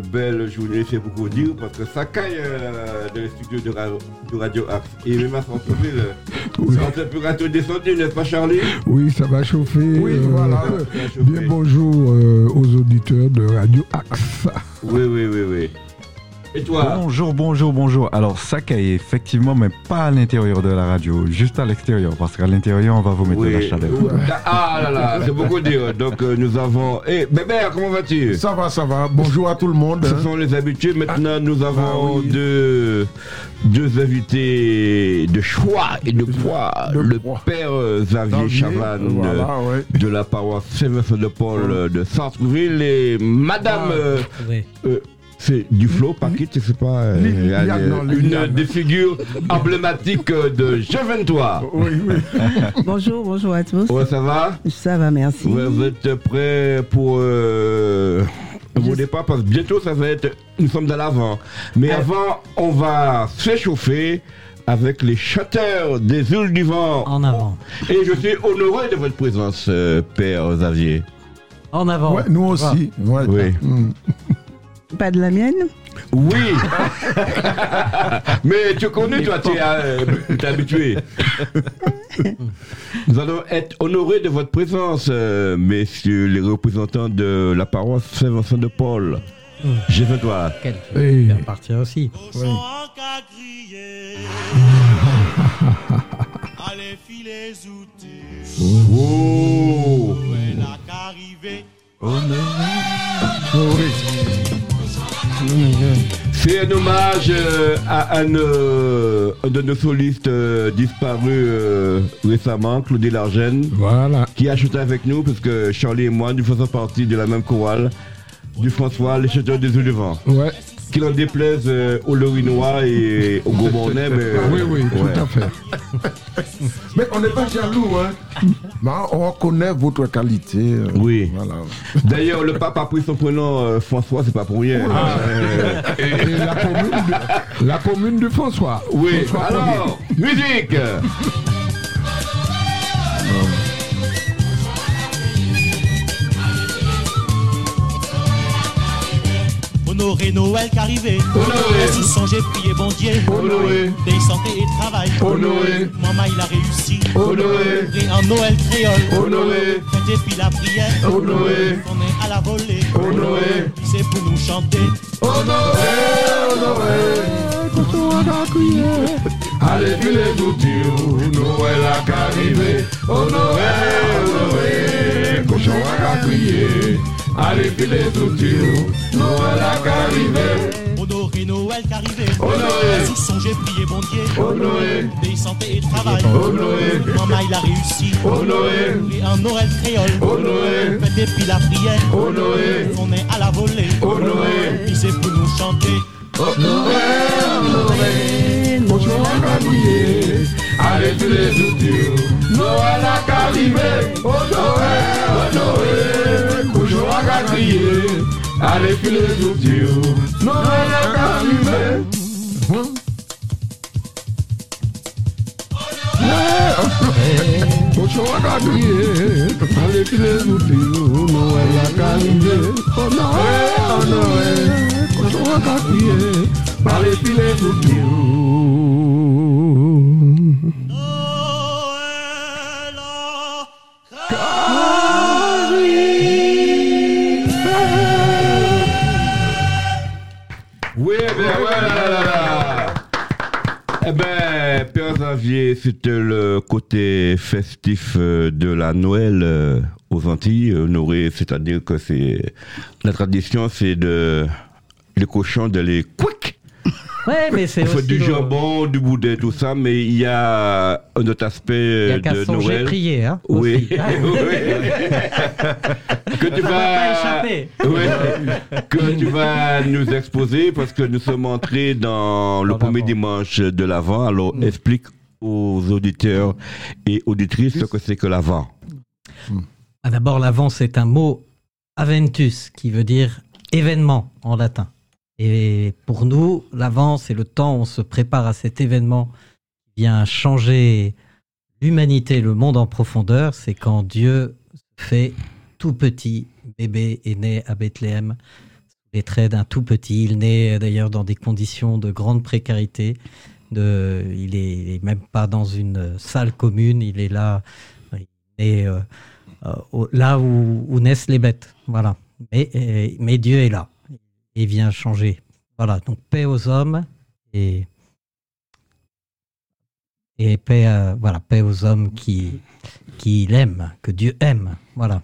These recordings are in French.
belle journée, c'est beaucoup dire, parce que ça caille euh, dans les studios de, ra- de Radio Axe. Et même à centre-ville, Oui. la température descendue, n'est-ce pas Charlie? Oui, ça va chauffer. Oui, euh, voilà. Bien bonjour euh, aux auditeurs de Radio Axe. Oui, oui, oui, oui. Et toi Bonjour, bonjour, bonjour. Alors, ça caille effectivement, mais pas à l'intérieur de la radio, juste à l'extérieur, parce qu'à l'intérieur, on va vous mettre de la chaleur. Ah là là, c'est beaucoup dire. Donc euh, nous avons... Eh, Bébert, comment vas-tu Ça va, ça va. Bonjour à tout le monde. Ce hein. sont les habitués. Maintenant, nous avons Ah oui. deux, deux invités de choix et de poids. De le poids. père euh, Xavier Chavannes Voilà, ouais. de la paroisse Saint-Vincent de Paul euh, de Sartreville et Madame... Ah. euh, Oui. euh, c'est du flow, Paquet, je sais pas. euh, Liliane, elle est non, une des figures emblématiques euh, de Jeventois. Oui, oui. Bonjour, bonjour à tous. Ouais, ça va Ça va, merci. Ouais, Vous êtes prêts pour euh, vos Je- départs Parce que bientôt, ça va être. Nous sommes dans l'avant. Mais avant, on va s'échauffer avec les chanteurs des îles du vent. En avant. Et je suis honoré de votre présence, euh, Père Xavier. En avant. Ouais, nous aussi. Ouais. Oui. Pas de la mienne Oui Mais tu connais, toi, tu es, euh, habitué. Nous allons être honorés de votre présence, euh, messieurs les représentants de la paroisse Saint-Vincent de Paul. J'ai fait toi. Quel aussi. Oui. Allez, filer outils. Oh Elle a qu'arrivé. C'est un hommage euh, à un, euh, de nos solistes euh, disparus euh, récemment, Claudie Largène, Voilà. qui a chanté avec nous, parce que Charlie et moi, nous faisons partie de la même chorale du François, les chanteurs des. Ouais. Qu'il en déplaise euh, aux Lorinois et aux Gobonnais, mais... Oui, oui, ouais. tout à fait. Mais on n'est pas jaloux, hein. Mais on reconnaît votre qualité. euh, Oui. Voilà. D'ailleurs, le pape a pris son prénom euh, François, c'est pas pour rien. Euh, Et, et la, commune de, la commune de François. oui, François alors, musique Honoré Noël qu'arrivé. Honoré. Sous son j'ai prié bon Dieu. Honoré. Des santé et travail. Honoré. Maman il a réussi. Honoré. Et en Noël créole. Honoré. Fête puis la prière. Honoré. On est à la volée. Honoré. C'est pour nous chanter. Allez, puis les outils, Noël a qu'arrivé. Honoré, honoré, cochon a qu'à les outils, Noël a qu'arrivé. Honoré Noël qu'arrivé. Honoré. Sous son j'ai prié bon Dieu. Honoré. Des santé et travail. Honoré. Maman il a réussi. Honoré. Et en Noël créole. Honoré. Fête et puis la prière. Honoré. On est à la volée. Honoré. Puis c'est pour nous chanter. Honoré, cochon a qu'à crier. Allez, puis les outils, Noël a qu'arrivé. Honoré, honoré, cochon a qu'à crier. Allez, puis les outils, Noël a qu'arrivé. Cochon a qu'à crier. Allez, puis les outils, Noël a qu'arrivé. Honoré, honoré. Cochon a qu'à crier. Allez, puis Eh ben, Père Xavier, c'était le côté festif euh, de la Noël euh, aux Antilles, c'est-à-dire que c'est la tradition, c'est de les cochons de les. Ouais, mais c'est aussi du le- jambon, du boudin, tout ça, mais il y a un autre aspect Il y a euh, de Noël. prier, hein. Oui, aussi. oui. que tu Ça vas pas échapper. Oui. que tu vas nous exposer parce que nous sommes entrés dans le premier l'Avent. dimanche de l'avant. Alors explique aux auditeurs et auditrices ce que c'est que l'avant. Ah, D'abord, l'avant, c'est un mot aventus qui veut dire événement en latin. Et pour nous, l'avant, c'est le temps on se prépare à cet événement qui vient changer l'humanité, le monde en profondeur. C'est quand Dieu fait tout petit, bébé est né à Bethléem, les traits d'un tout petit. Il naît euh, d'ailleurs dans des conditions de grande précarité. Il, est, il est même pas dans une salle commune, il est là, euh, euh, là où, naissent les bêtes. Voilà. Mais Dieu est là et vient changer. Voilà. Donc paix aux hommes et et paix, paix aux hommes qui qui l'aiment, que Dieu aime. Voilà.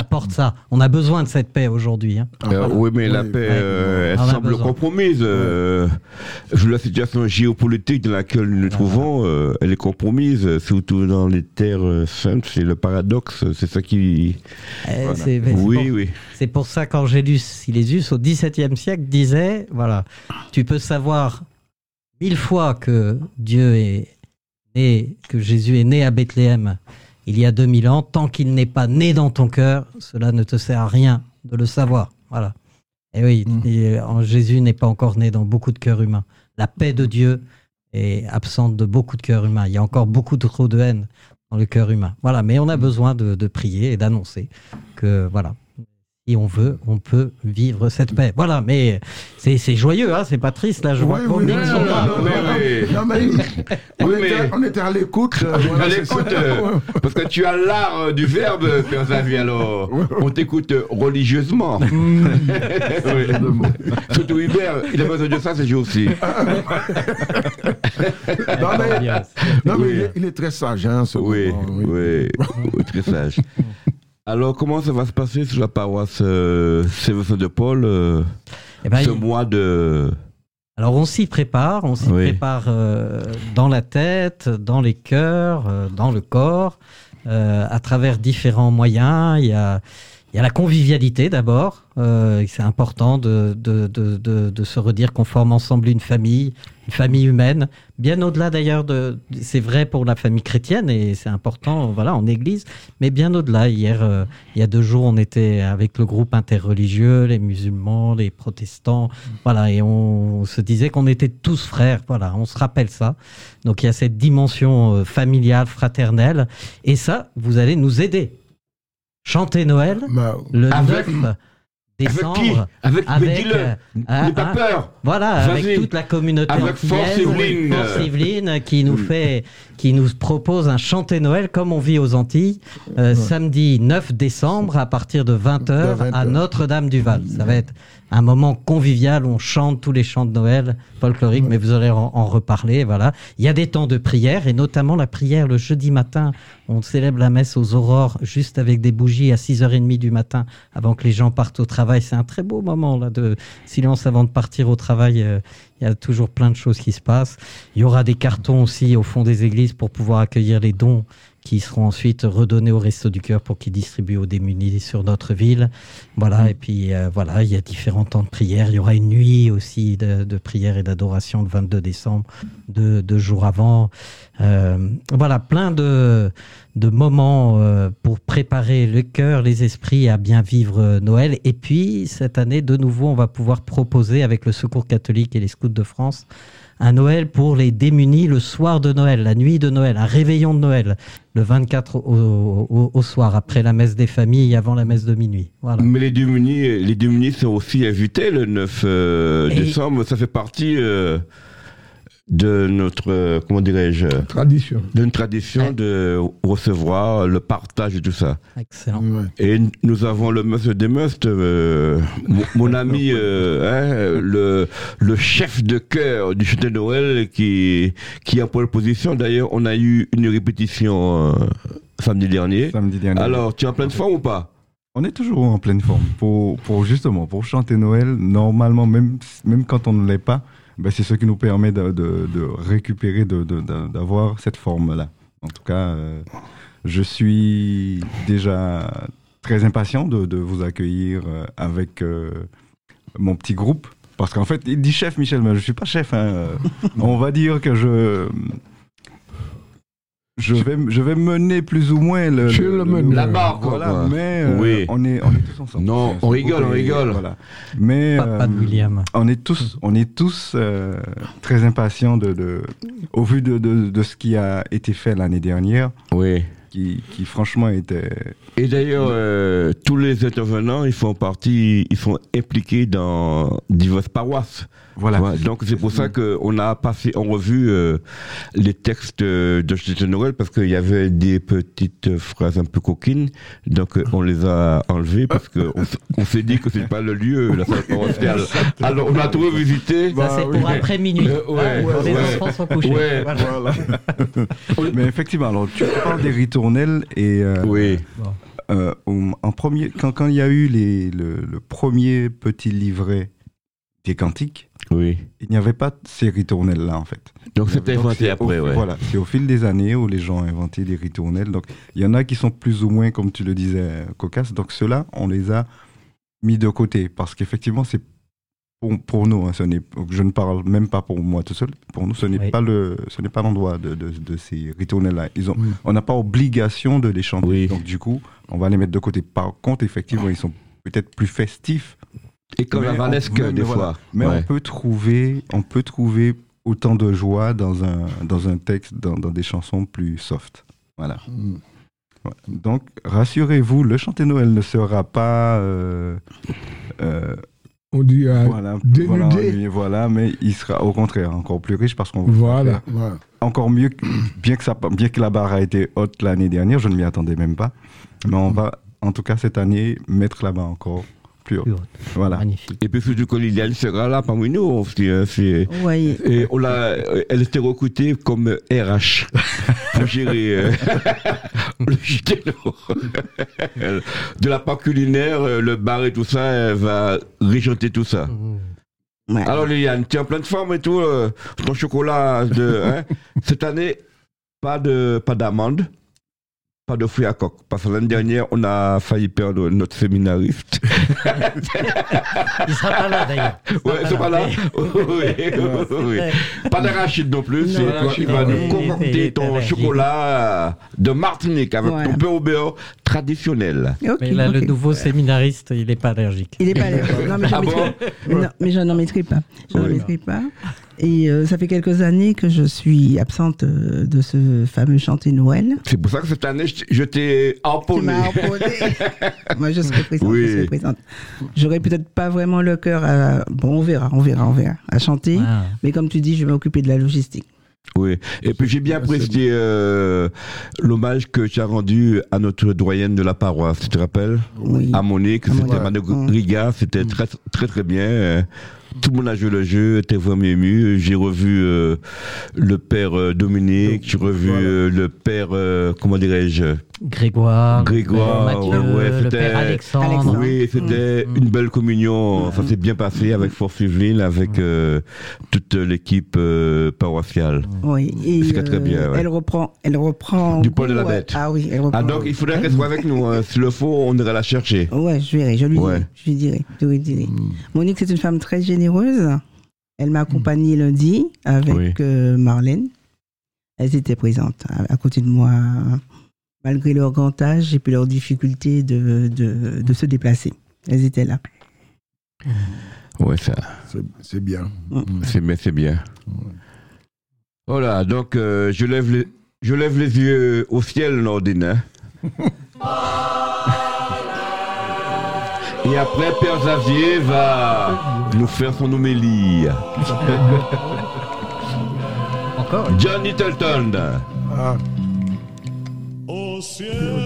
Apporte ça. On a besoin de cette paix aujourd'hui. hein. Euh, oui, mais la paix, ouais. euh, elle semble compromise. euh, vu la situation géopolitique dans laquelle nous nous trouvons, euh, elle est compromise, surtout dans les terres saintes. C'est le paradoxe, c'est ça qui. Euh, c'est- c'est Oui, pour- oui. C'est pour ça qu'Angélus Silésius, au XVIIe siècle, disait voilà, tu peux savoir mille fois que Dieu est né, que Jésus est né à Bethléem il y a 2000 ans, tant qu'il n'est pas né dans ton cœur, cela ne te sert à rien de le savoir. Voilà. Et oui, Mm. et, en- Jésus n'est pas encore né dans beaucoup de cœurs humains. La paix de Dieu est absente de beaucoup de cœurs humains. Il y a encore beaucoup trop de haine dans le cœur humain. Voilà, mais on a besoin de, de prier et d'annoncer que voilà, si on veut, on peut vivre cette paix. Voilà, mais c'est c'est joyeux, hein, c'est pas triste là. Je vois mais on, Oui, était, mais- on était à l'écoute. euh, À voilà, c'est l'écoute, euh, parce que tu as l'art euh, du verbe, Père Xavier, alors on t'écoute euh, religieusement. Oui. Surtout Hubert, il a besoin de ça ces jours-ci. Non, mais, non, mais Oui. il, est, il est très sage, hein, ce Oui, moment, oui, oui, très sage. Alors, comment ça va se passer sur la paroisse euh, de Paul euh, Eh ben, ce il- mois de. Alors on s'y prépare, on s'y Oui. prépare euh, dans la tête, dans les cœurs, euh, dans le corps, à travers différents moyens. Il y a, il y a la convivialité d'abord. Euh, c'est important de, de, de, de, se redire qu'on forme ensemble une famille, une famille humaine. Bien au-delà d'ailleurs de, c'est vrai pour la famille chrétienne et c'est important, voilà, en Église, mais bien au-delà. Hier, euh, il y a deux jours, on était avec le groupe interreligieux, les musulmans, les protestants, voilà, et on se disait qu'on était tous frères, voilà, on se rappelle ça. Donc il y a cette dimension euh, familiale, fraternelle, et ça, vous allez nous aider. Chanter Noël Bah, le Avec- 9 Avec qui décembre. Avec, mais Avec, dis-le, euh, n'aie pas ah, peur. Voilà, Vas-y. avec toute la communauté Avec Force antillaise, Yveline. Force Yveline, qui nous fait, qui nous propose un chanter Noël comme on vit aux Antilles, euh, samedi 9 décembre à partir de 20h De 20 à. Notre-Dame-du-Val. Ça va être un moment convivial, on chante tous les chants de Noël folkloriques, mais vous allez en, en reparler, voilà. Il y a des temps de prière, et notamment la prière le jeudi matin, on célèbre la messe aux aurores, juste avec des bougies à 6h30 du matin, avant que les gens partent au travail. C'est un très beau moment, là, de silence avant de partir au travail. euh, il y a toujours plein de choses qui se passent. Il y aura des cartons aussi au fond des églises pour pouvoir accueillir les dons qui seront ensuite redonnés au Resto du Cœur pour qu'ils distribuent aux démunis sur notre ville. Voilà, et puis euh, voilà, il y a différents temps de prière. Il y aura une nuit aussi de, de prière et d'adoration le 22 décembre, deux, deux jours avant. Euh, voilà, plein de, de moments euh, pour préparer le cœur, les esprits à bien vivre Noël. Et puis, cette année, de nouveau, on va pouvoir proposer avec le Secours catholique et les Scouts de France un Noël pour les démunis le soir de Noël, la nuit de Noël, un réveillon de Noël, le 24 au, au- au soir, après la messe des familles et avant la messe de minuit. Voilà. Mais les démunis, les démunis sont aussi invités le 9 euh, décembre. Ça fait partie euh, de notre, comment dirais-je, tradition. d'une tradition Ouais. de recevoir le partage et tout ça. Excellent. Ouais. Et nous avons le Must des Must, euh, mon, ami, euh, hein, le, le chef de chœur du château de Noël qui, qui est en pole position. D'ailleurs, on a eu une répétition euh, samedi dernier. Samedi dernier. Alors, tu es en pleine forme ou pas? On est toujours en pleine forme. Pour, pour justement, pour chanter Noël, normalement, même, même quand on ne l'est pas, ben, c'est ce qui nous permet de, de, de récupérer, d'avoir cette forme-là. En tout cas, euh, je suis déjà très impatient de, de vous accueillir euh, avec euh, mon petit groupe. Parce qu'en fait, il dit chef, Michel, mais je ne suis pas chef. hein. On va dire que je... Je vais, je vais mener plus ou moins le, le mènes. La barre, quoi, Voilà, mais euh, Oui. on, est, on est tous ensemble. Non, on rigole, on rigole. Voilà. Mais Papa de euh, William. on est tous, on est tous euh, très impatients de, de, au vu de, de, de ce qui a été fait l'année dernière. Oui. Qui, qui franchement était. Et d'ailleurs, euh, tous les intervenants, ils font partie, ils sont impliqués dans diverses paroisses. Voilà. Ouais, donc c'est pour ça qu'on a passé en revue euh, les textes de Chrétien Noël parce qu'il y avait des petites phrases un peu coquines. Donc euh, on les a enlevées parce qu'on on s'est dit que c'est pas le lieu, la salle paroissiale. Alors on a tout revisité. Ça, c'est pour après minuit. Euh, ouais, Quand les ouais. enfants sont couchés. Ouais. Voilà. Mais effectivement, alors tu parles des ritournelles et euh, Oui. euh, en premier, quand, quand il y a eu les, le, le premier petit livret des cantiques, Oui. il n'y avait pas ces ritournelles-là en fait. Donc c'était inventé après, au, ouais. Voilà, c'est au fil des années où les gens ont inventé des ritournelles. Donc il y en a qui sont plus ou moins, comme tu le disais, cocasses. Donc ceux-là, on les a mis de côté parce qu'effectivement, c'est pour, pour nous, hein, ce n'est, je ne parle même pas pour moi tout seul. Pour nous, ce n'est Oui. pas le, ce n'est pas l'endroit de, de, de ces ritournelles-là. Ils ont, Oui. on n'a pas obligation de les chanter. Oui. Donc du coup, on va les mettre de côté. Par contre, effectivement, ils sont peut-être plus festifs Et comme la Valesque, des voilà. fois. mais Ouais. on peut trouver, on peut trouver autant de joie dans un, dans un texte, dans, dans des chansons plus soft. Voilà. Mm. Ouais. Donc, rassurez-vous, le chanter Noël ne sera pas, euh, euh, On dit euh, voilà, voilà, ennuyé, voilà, mais il sera au contraire encore plus riche parce qu'on va voilà. voilà. encore mieux, que- bien que ça, bien que la barre a été haute l'année dernière, je ne m'y attendais même pas, mais on va, en tout cas cette année, mettre la barre encore plus haute. Plus haute. Voilà. Magnifique. Et puis surtout que Liliane sera là parmi nous aussi. hein, c'est- Oui. Et on l'a, euh, elle était recrutée comme RH pour gérer euh, le JTNO. De la part culinaire, euh, le bar et tout ça, elle va régenter tout ça. Ouais. Alors Liliane, tu es en pleine forme et tout, euh, ton chocolat de hein, cette année, pas de pas d'amande, pas de fruits à coque. Parce que l'année dernière, on a failli perdre notre séminariste. Il sera pas là d'ailleurs. Il sera Ouais, c'est pas là. Oui, oui, oui. Pas d'arachide non plus. vas Oui, nous concocter ton allergique. chocolat de Martinique avec ton beurre au beurre traditionnel. Mais là, le nouveau séminariste, il n'est pas allergique. Il est pas là. Non, mais je Ah n'en je n'en maîtrise pas. Je n'en Oui. maîtrise pas. Et euh, ça fait quelques années que je suis absente euh, de ce fameux chanter Noël. C'est pour ça que cette année, je t'ai- empoté. Moi, je serai présente. Oui. Je serai présente. J'aurais peut-être pas vraiment le cœur à. Bon, on verra, on verra, on verra. À chanter. Mais comme tu dis, je vais m'occuper de la logistique. Oui. Et puis j'ai bien apprécié euh, l'hommage que tu as rendu à notre doyenne de la paroisse. Tu te rappelles? Oui. À Monique, c'était. Manu Mm. Riga, c'était très très très bien. Tout le monde a joué le jeu, était vraiment ému. J'ai revu euh, le père euh, Dominique, j'ai revu Voilà. euh, le père, euh, comment dirais-je? Grégoire, Grégoire, Mathieu, ouais, le c'était- père Alexandre. Alexandre. Oui, c'était Mm. une belle communion. Ça s'est bien passé avec Force Yvelines, avec euh, toute l'équipe euh, paroissiale. Oui. Et, C'était très bien, ouais. Elle reprend. Elle reprend. Du Paul de la Bête. Ah oui, elle reprend. Ah donc il faudrait qu'elle soit avec nous. hein. S'il le faut, on ira la chercher. Ouais, je verrai, je lui Ouais. dirai. Je lui dirai. Je lui dirai. Mm. Monique, c'est une femme très généreuse. Elle m'a accompagnée lundi avec Oui. euh, Marlène. Elles étaient présentes à, à côté de moi, malgré leur grand âge et puis leur difficulté de, de, de se déplacer. Elles étaient là. Ouais, ça, C'est- C'est bien. c'est bien, c'est bien. Voilà, donc euh, je lève les, je lève les yeux au ciel, Nordine. Et après, Père Xavier va nous faire son homélie. Encore John Littleton. Ah, Au ciel,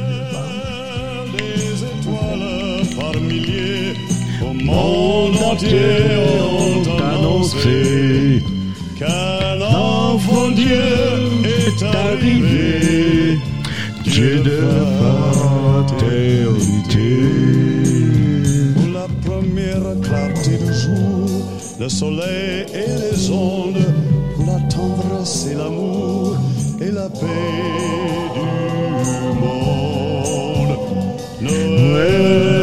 des étoiles par milliers, au monde entier ont annoncé qu'un enfant Dieu est arrivé, Dieu de fraternité. Clarté du jour, le soleil et les ondes, la tendresse et l'amour et la paix du monde. Noël,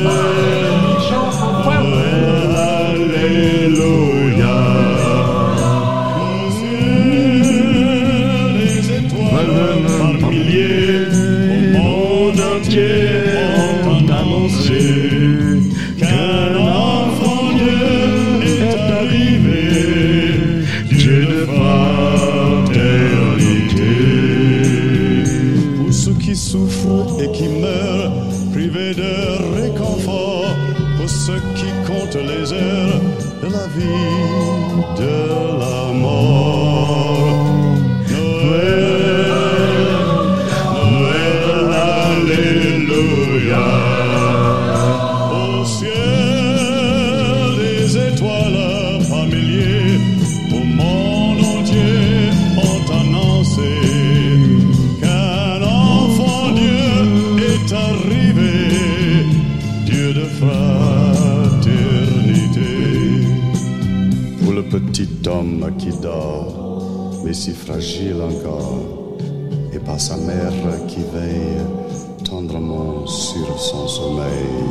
dort, mais si fragile encore, et par sa mère qui veille tendrement sur son sommeil.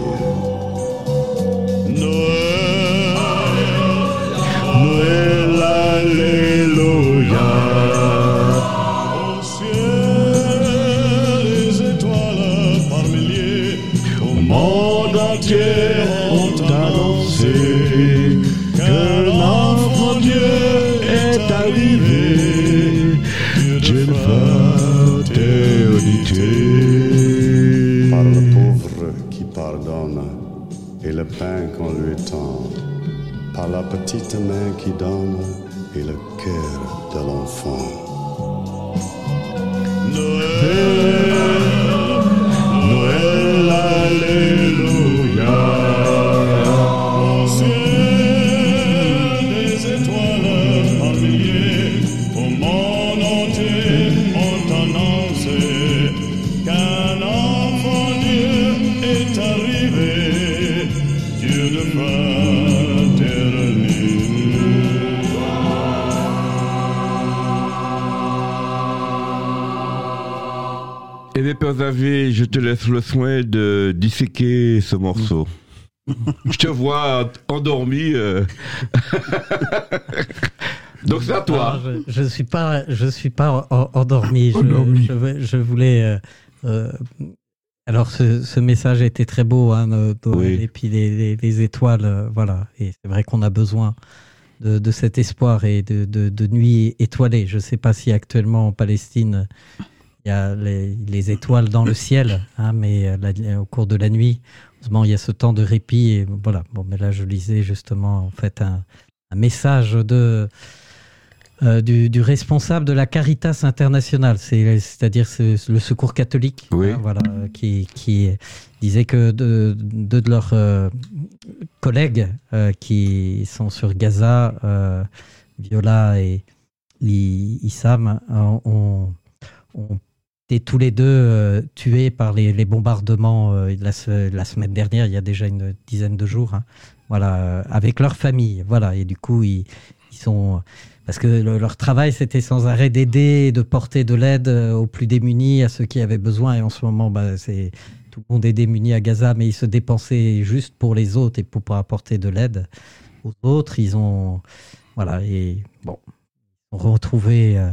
Petite main qui donne et le cœur de l'enfant. Je te laisse le soin de disséquer ce morceau. je te vois endormi. euh. Donc c'est à toi. Alors, je, je suis pas, je suis pas en- endormi. Je, voulais. euh, euh, alors, ce, ce message était très beau, hein, Noël, Oui. et puis les, les- les étoiles, voilà. Et c'est vrai qu'on a besoin de, de cet espoir et de, de, de nuits étoilées. Je ne sais pas si actuellement en Palestine il y a les, les étoiles dans le ciel, hein, mais euh, la- au cours de la nuit, heureusement, il y a ce temps de répit. Et voilà. Bon, mais là, je lisais justement en fait un, un message de euh, du, du responsable de la Caritas internationale, c'est- c'est-à-dire ce- le secours catholique, Oui. hein, voilà, qui, qui disait que deux deux de leurs euh, collègues euh, qui sont sur Gaza, Viola et Li- Issam, ont, ont tous les deux euh, tués par les, bombardements euh, la, se- la semaine dernière, il y a déjà une dizaine de jours, hein, voilà, euh, avec leur famille, voilà, et du coup ils, sont parce que le- leur travail, c'était sans arrêt d'aider, de porter de l'aide aux plus démunis, à ceux qui avaient besoin. Et en ce moment, bah, c'est tout le monde est démuni à Gaza, mais ils se dépensaient juste pour les autres et pour, pour apporter de l'aide aux autres. Ils ont, voilà, et bon, retrouvés euh,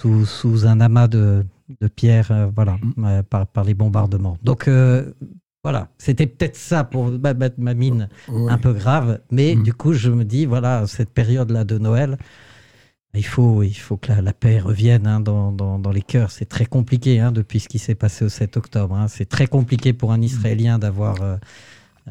sous, sous un amas de, de pierres, euh, voilà, euh, par, par les bombardements. Donc euh, voilà, c'était peut-être ça pour ma, ma- ma mine Ouais. un peu grave, mais Mm. du coup, je me dis, voilà, cette période-là de Noël, il faut, il faut que la, la paix revienne hein, dans, dans, dans les cœurs. C'est très compliqué hein, depuis ce qui s'est passé au 7 octobre. hein. C'est très compliqué pour un Israélien d'avoir, euh,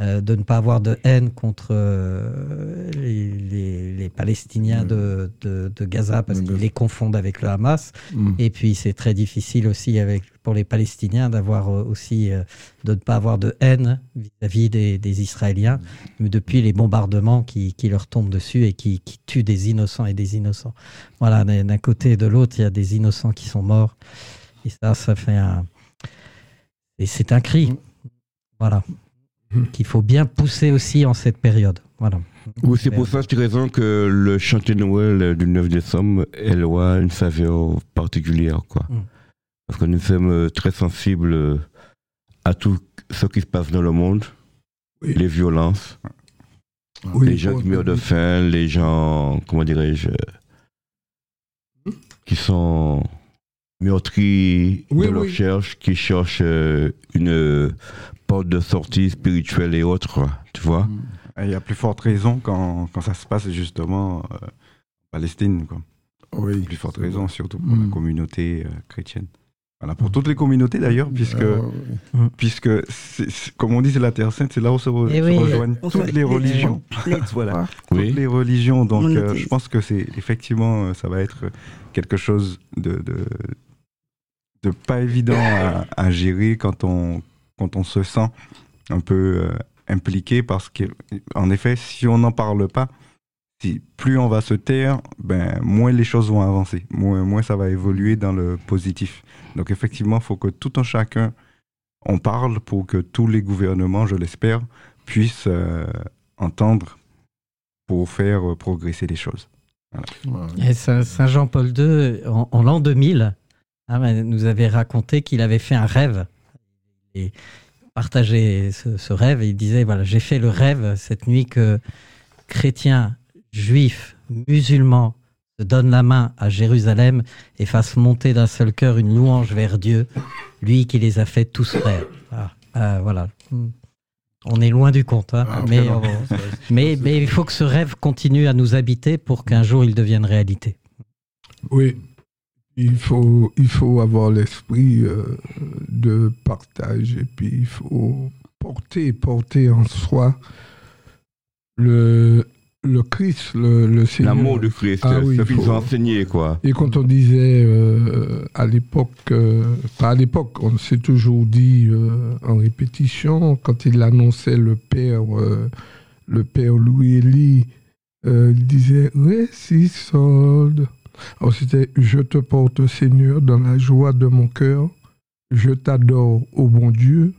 euh, de ne pas avoir de haine contre euh, les, les- les Palestiniens de, de, de Gaza parce qu'ils les confondent avec le Hamas. Mm. Et puis c'est très difficile aussi avec, pour les Palestiniens d'avoir euh, aussi euh, de ne pas avoir de haine vis-à-vis des, des Israéliens depuis les bombardements qui, qui leur tombent dessus et qui, qui tuent des innocents et des innocents. Voilà, d'un d'un côté et de l'autre, il y a des innocents qui sont morts. Et ça, ça fait un. Et c'est un cri. Voilà. Qu'il faut bien pousser aussi en cette période. Voilà. Oui, c'est pour ça tu raison que le chantier de Noël du 9 décembre, elle a une saveur particulière. Quoi. Mm. Parce que nous sommes euh, très sensibles euh, à tout ce qui se passe dans le monde, Oui. les violences, Oui, les gens qui meurent de faim, les gens, comment dirais-je, euh, qui sont meurtris Oui, de leur oui. recherche, qui cherchent une euh, porte de sortie spirituelle et autres, tu vois. Et Il y a plus forte raison quand, quand ça se passe justement euh, en Palestine. Quoi. Oui. Plus forte raison, surtout pour la Mm. communauté euh, chrétienne. Voilà, pour toutes les communautés d'ailleurs, puisque, Euh, puisque comme on dit, c'est la Terre Sainte, c'est là où se, re- Eh se rejoignent toutes les religions. Les- voilà, Oui. toutes les religions. Donc, euh, je pense que c'est effectivement, euh, ça va être quelque chose de, de, de pas évident à, à gérer quand on, quand on se sent un peu euh, impliqué, parce qu'en effet, si on n'en parle pas, plus on va se taire, ben moins les choses vont avancer, moins, ça va évoluer dans le positif. Donc effectivement, il faut que tout un chacun on parle pour que tous les gouvernements, je l'espère, puissent euh, entendre pour faire euh, progresser les choses. Saint Jean-Paul II, en, en l'an 2000, hein, ben, nous avait raconté qu'il avait fait un rêve. Et partageait ce, ce rêve. Et il disait voilà, j'ai fait le rêve cette nuit que chrétiens, juifs, musulmans se donnent la main à Jérusalem et fassent monter d'un seul cœur une louange vers Dieu, lui qui les a fait tous frères. Ah, euh, voilà. On est loin du compte, hein, Ah, mais, on- mais, mais il faut que ce rêve continue à nous habiter pour qu'un jour il devienne réalité. Oui, il faut, il faut avoir l'esprit euh, de partage et puis il faut porter, porter en soi le, le Christ, le, le Seigneur. L'amour du Christ, Ah oui, ce il qu'ils faut- ont enseigné, quoi. Et quand on disait euh, à l'époque, euh, pas à l'époque, on s'est toujours dit euh, en répétition, quand il annonçait le père, le père Louis Elie, euh, il disait Récis solde. Alors c'était Je te porte Seigneur dans la joie de mon cœur, je t'adore, ô bon Dieu,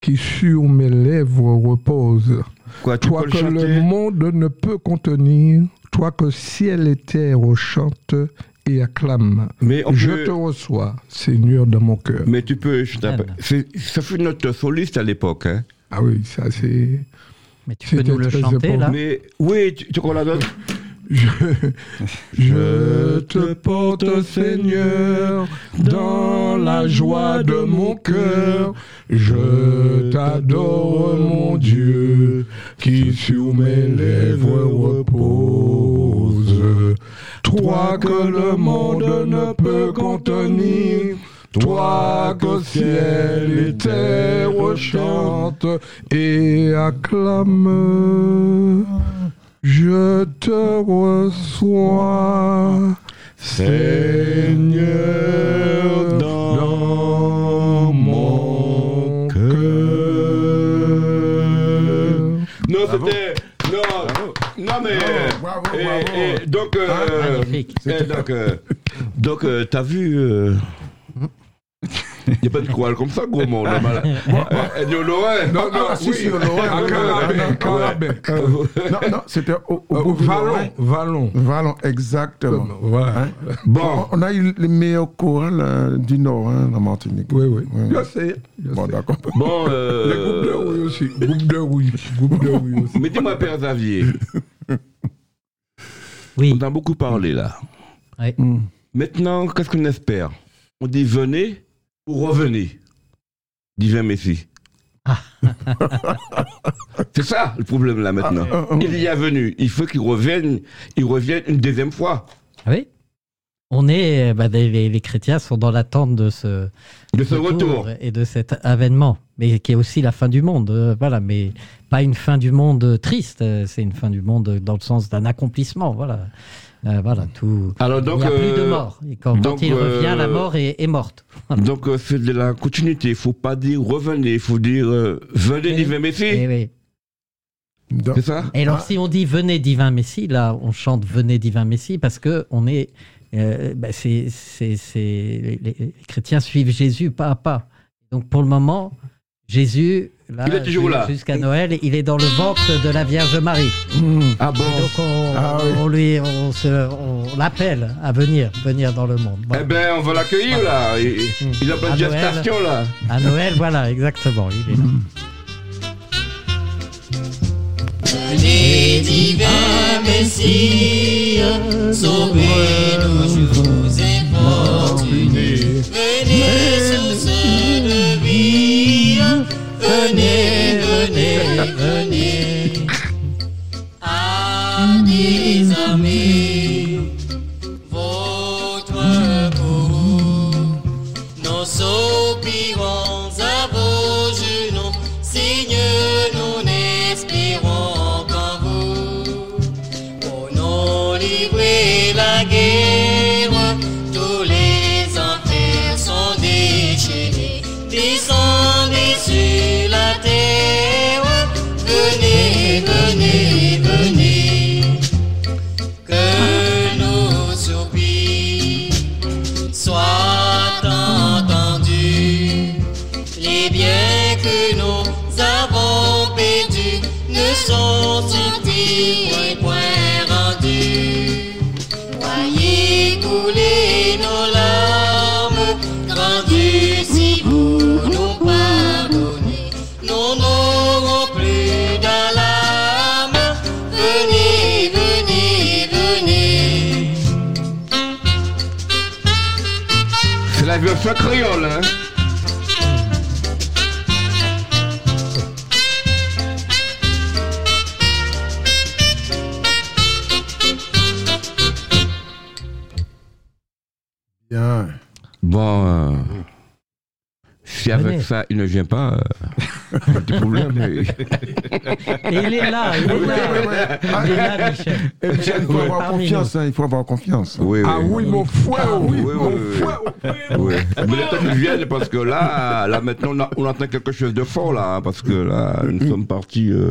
qui sur mes lèvres repose. Quoi, Toi le que le monde ne peut contenir, toi que ciel et terre chantent et acclament. Mais Je peut- te reçois, Seigneur, dans mon cœur. Mais tu peux, je ça fut notre soliste à l'époque. Hein. Ah oui, ça c'est. Mais tu peux nous le chanter là. Mais oui, tu, tu qu'on la donne Je, je te porte, Seigneur, dans la joie de mon cœur. Je t'adore, mon Dieu, qui sur mes lèvres repose. Toi que le monde ne peut contenir. Toi que ciel et terre chantent et acclament. Je te reçois, Seigneur, dans mon cœur. Non, c'était. Non, non, mais. Bravo, et- bravo. et donc, euh, Ah, Magnifique. et donc, euh, donc euh, t'as vu. Euh, Il n'y a pas de chorale comme ça, gros monde. là, Euh, Et de Lorraine. Non, non, Ah, si, oui, si, oui, oui, oui. Euh, Non, non, c'était au, au euh, Vallon. Vallon. Vallon, exactement. Voilà. Hein? Bon, On, on a eu les meilleurs chorales euh, du Nord, hein, la Martinique. Oui, oui. Je sais. Bon, d'accord. bon. Les groupes de Euh, rouille aussi. Groupe de rouille. Groupe de rouille aussi. mais dis-moi, Père Xavier, Oui, on a beaucoup parlé là. Mm. Maintenant, qu'est-ce qu'on espère? On dit venez ou revenez Divin Messie. Ah. C'est ça le problème là maintenant. Ah, ah, ah. Il y est venu, il faut qu'il revienne, il revienne une deuxième fois Ah oui? On est, bah, les, les- chrétiens sont dans l'attente de ce de ce retour. et de cet avènement, mais qui est aussi la fin du monde. euh, voilà, mais pas une fin du monde triste. euh, C'est une fin du monde dans le sens d'un accomplissement. Voilà, Euh, voilà tout. Alors Il donc, n'y a plus de euh, mort. Et quand, il revient, euh, la mort est, est morte. Voilà. donc c'est de la continuité. Il faut pas dire revenez, il faut dire venez Oui. divin Messie. Oui. Donc, C'est ça? Et alors, Ah. si on dit venez divin Messie, là, on chante venez divin Messie parce que on est, bah, c'est- les, les chrétiens suivent Jésus pas à pas. Donc pour le moment, Jésus, là, Il est toujours ju- là. jusqu'à Noël, il est dans le ventre de la Vierge Marie. mm. Ah bon? Donc on, Ah oui. on lui, on, se- on l'appelle à venir, venir dans le monde. Voilà. Eh ben, on va l'accueillir là. Il, Mm. il a plein À de gestation là. À Noël, voilà, exactement. Il est là. Venez, divin Messie, sauvez-nous, Et il est là, il est là. Il est là, Michel. Et Michel, il faut avoir confiance, hein, il faut avoir confiance. Oui, Ah oui, mon frère, oui, oui, mon oui, oui. frère. Oui. Mais le temps viennent, parce que là, là maintenant, on, a- on entend quelque chose de fort, là, hein, parce que là, nous sommes partis. euh,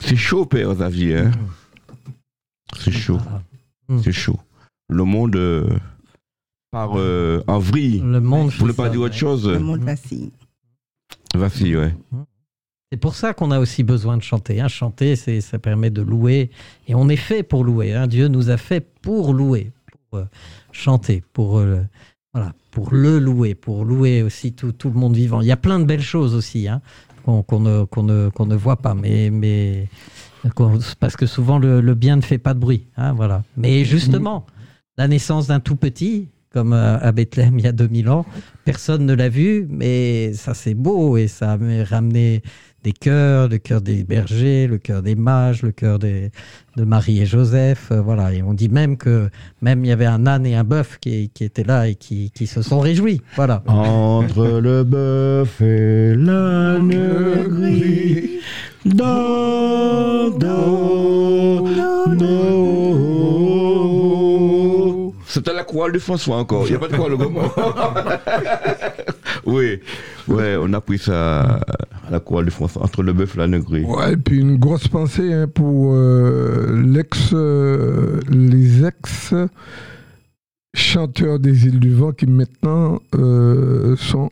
C'est chaud, Père Xavier. Hein. C'est chaud. Mm. C'est chaud. Le monde euh, part euh, en vrille. Le monde Pour ne pas ça, dire ouais. autre chose. Le monde vacille. Vacille, ouais. C'est pour ça qu'on a aussi besoin de chanter. hein. Chanter, c'est, ça permet de louer. Et on est fait pour louer. hein. Dieu nous a fait pour louer, pour euh, chanter, pour, euh, voilà, pour le louer, pour louer aussi tout, tout le monde vivant. Il y a plein de belles choses aussi hein, qu'on, qu'on ne, qu'on ne, qu'on ne voit pas. Mais, mais parce que souvent, le, le bien ne fait pas de bruit. hein, voilà. Mais justement, la naissance d'un tout petit, comme euh, à Bethléem il y a 2000 ans, personne ne l'a vu, mais ça c'est beau et ça a ramené des cœurs, le cœur des bergers, le cœur des mages, le cœur des, de Marie et Joseph, euh, voilà. Et on dit même que même il y avait un âne et un bœuf qui, qui étaient là et qui, qui se sont réjouis, voilà. Entre le bœuf et l'âne gris, dans, dans, dans. C'était la chorale de François encore. Il n'y a pas de chorale au moment. oui, ouais, on a pris ça à la chorale de François, entre le bœuf et l'âne gris. Ouais, et puis une grosse pensée hein, pour euh, l'ex, euh, les ex chanteurs des îles du vent qui maintenant euh, sont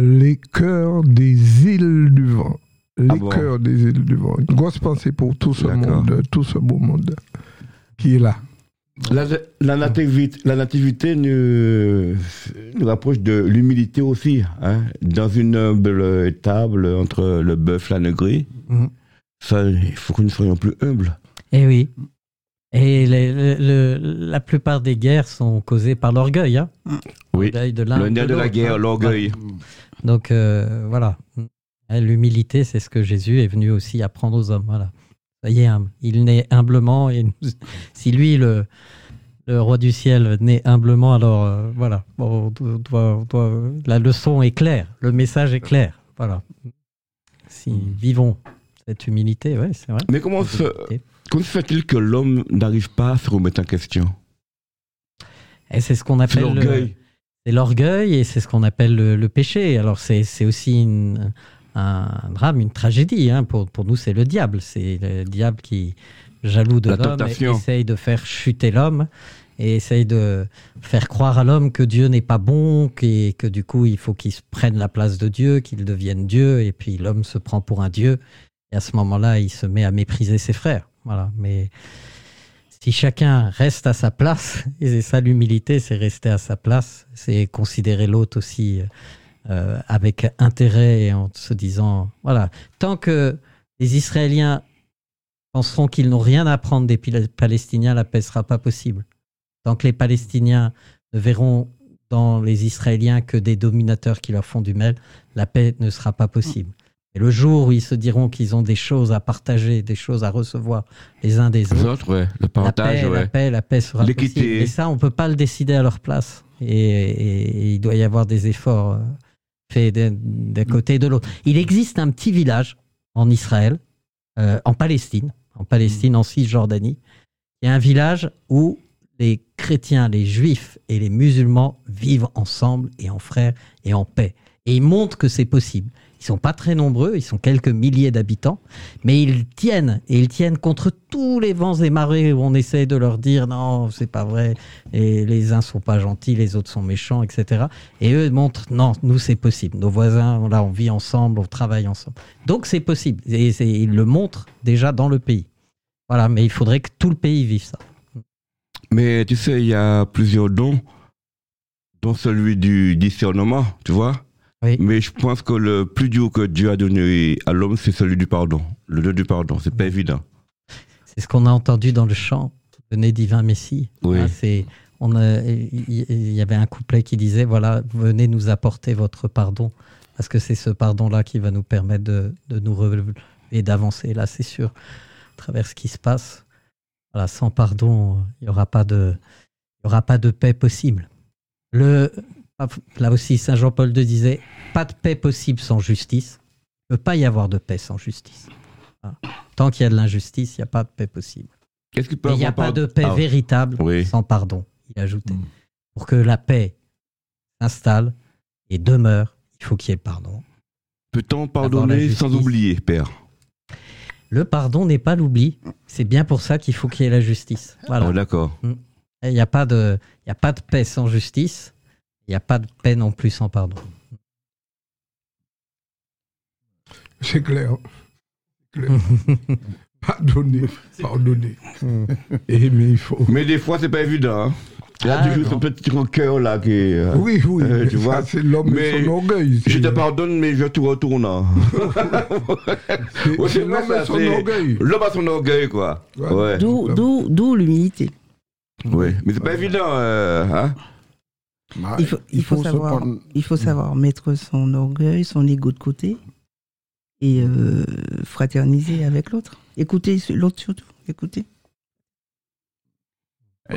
les chœurs des îles du vent. Les Ah bon? chœurs des îles du vent. Une grosse pensée pour tout ce D'accord. monde, tout ce beau monde qui est là. La, la nativité, la nativité nous, nous rapproche de l'humilité aussi. Hein, dans une humble table entre le bœuf et l'âne gris, Mhm. ça, il faut que nous soyons plus humbles. Et oui. Et les- le- le- la plupart des guerres sont causées par l'orgueil. Hein. Oui. De l'un Le nerf de la guerre, hein. l'orgueil. Donc euh, voilà. L'humilité, c'est ce que Jésus est venu aussi apprendre aux hommes. Voilà. Soyez humble. Il naît humblement et nous- si lui, le, le roi du ciel, naît humblement, alors euh, voilà. Bon, on doit- on doit- la leçon est claire, le message est clair. Voilà. Si vivons cette humilité, ouais, c'est vrai. Mais comment se, comment se fait-il que l'homme n'arrive pas à se remettre en question? Et c'est ce qu'on appelle le- l'orgueil. C'est l'orgueil et c'est ce qu'on appelle le, le péché. Alors c'est c'est aussi une- un drame, une tragédie. hein. Pour, pour nous, c'est le diable. C'est le diable qui, jaloux de l'homme, essaye de faire chuter l'homme et essaye de faire croire à l'homme que Dieu n'est pas bon, et que du coup, il faut qu'il se prenne la place de Dieu, qu'il devienne Dieu. Et puis l'homme se prend pour un Dieu. Et à ce moment-là, il se met à mépriser ses frères. Voilà. Mais si chacun reste à sa place, et c'est ça l'humilité, c'est rester à sa place, c'est considérer l'autre aussi euh, avec intérêt et en se disant, voilà, tant que les Israéliens penseront qu'ils n'ont rien à apprendre des Palestiniens, la paix ne sera pas possible. Tant que les Palestiniens ne verront dans les Israéliens que des dominateurs qui leur font du mal, la paix ne sera pas possible. Et le jour où ils se diront qu'ils ont des choses à partager, des choses à recevoir les uns des Les autres, autres, ouais. Le la paix, la paix, la paix sera possible. Et ça, on peut pas le décider à leur place. Et, et- et il doit y avoir des efforts d'un côté et de l'autre. Il existe un petit village en Israël, euh, en Palestine, en Palestine, en Cisjordanie. Il y un village où les chrétiens, les juifs et les musulmans vivent ensemble et en frères et en paix. Et ils montrent que c'est possible. Ils sont pas très nombreux, ils sont quelques milliers d'habitants, mais ils tiennent et ils tiennent contre tous les vents et marées où on essaie de leur dire non, c'est pas vrai, et les uns sont pas gentils, les autres sont méchants, etc. Et eux montrent non, nous c'est possible. Nos voisins, là, on vit ensemble, on travaille ensemble. Donc c'est possible. Et ils le montrent déjà dans le pays. Voilà, mais il faudrait que tout le pays vive ça. Mais tu sais, il y a plusieurs dons dont celui du discernement, tu vois. Oui. Mais je pense que le plus dur que Dieu a donné à l'homme, c'est celui du pardon. Le don du pardon, c'est pas évident. C'est ce qu'on a entendu dans le chant, Venez divin Messie. Oui. Hein, c'est, on a- il y, il y avait un couplet qui disait, voilà, venez nous apporter votre pardon, parce que c'est ce pardon-là qui va nous permettre de, de nous relever et d'avancer. Là, c'est sûr, à travers ce qui se passe, voilà, sans pardon, il n'y aura, pas de- il y aura pas de paix possible. Le, là aussi, Saint Jean-Paul II disait, pas de paix possible sans justice. Il ne peut pas y avoir de paix sans justice. Voilà. Tant qu'il y a de l'injustice, il n'y a pas de paix possible. Qu'est-ce peut il n'y a pas de paix Ah, véritable Oui. sans pardon, il ajoutait. Mm. Pour que la paix s'installe et demeure, il faut qu'il y ait pardon. Peut-on pardonner sans oublier, Père? Le pardon n'est pas l'oubli. C'est bien pour ça qu'il faut qu'il y ait la justice. Voilà. Oh, D'accord. Et Il n'y a, pas de- il y a pas de paix sans justice. Il n'y a pas de paix non plus sans pardon. C'est clair. Clair. Pardonner, pardonner. Et mais il faut. Mais des fois, c'est pas évident. hein. Il y a Ah, toujours ce petit cœur là qui est. euh, Oui, oui. Euh, tu ça, vois, c'est l'homme mais et son orgueil. Je te pardonne, mais je te retourne. hein. c'est- Ouais, l'homme et son orgueil. L'homme a son orgueil, quoi. Ouais. D'où, d'où, d'où l'humilité. ouais. Mais c'est pas évident. euh, hein. Bah, Il faut, il faut se savoir, prendre- il faut savoir mettre son orgueil, son ego de côté et euh, fraterniser avec l'autre. Écouter l'autre surtout. Écouter. Ouais.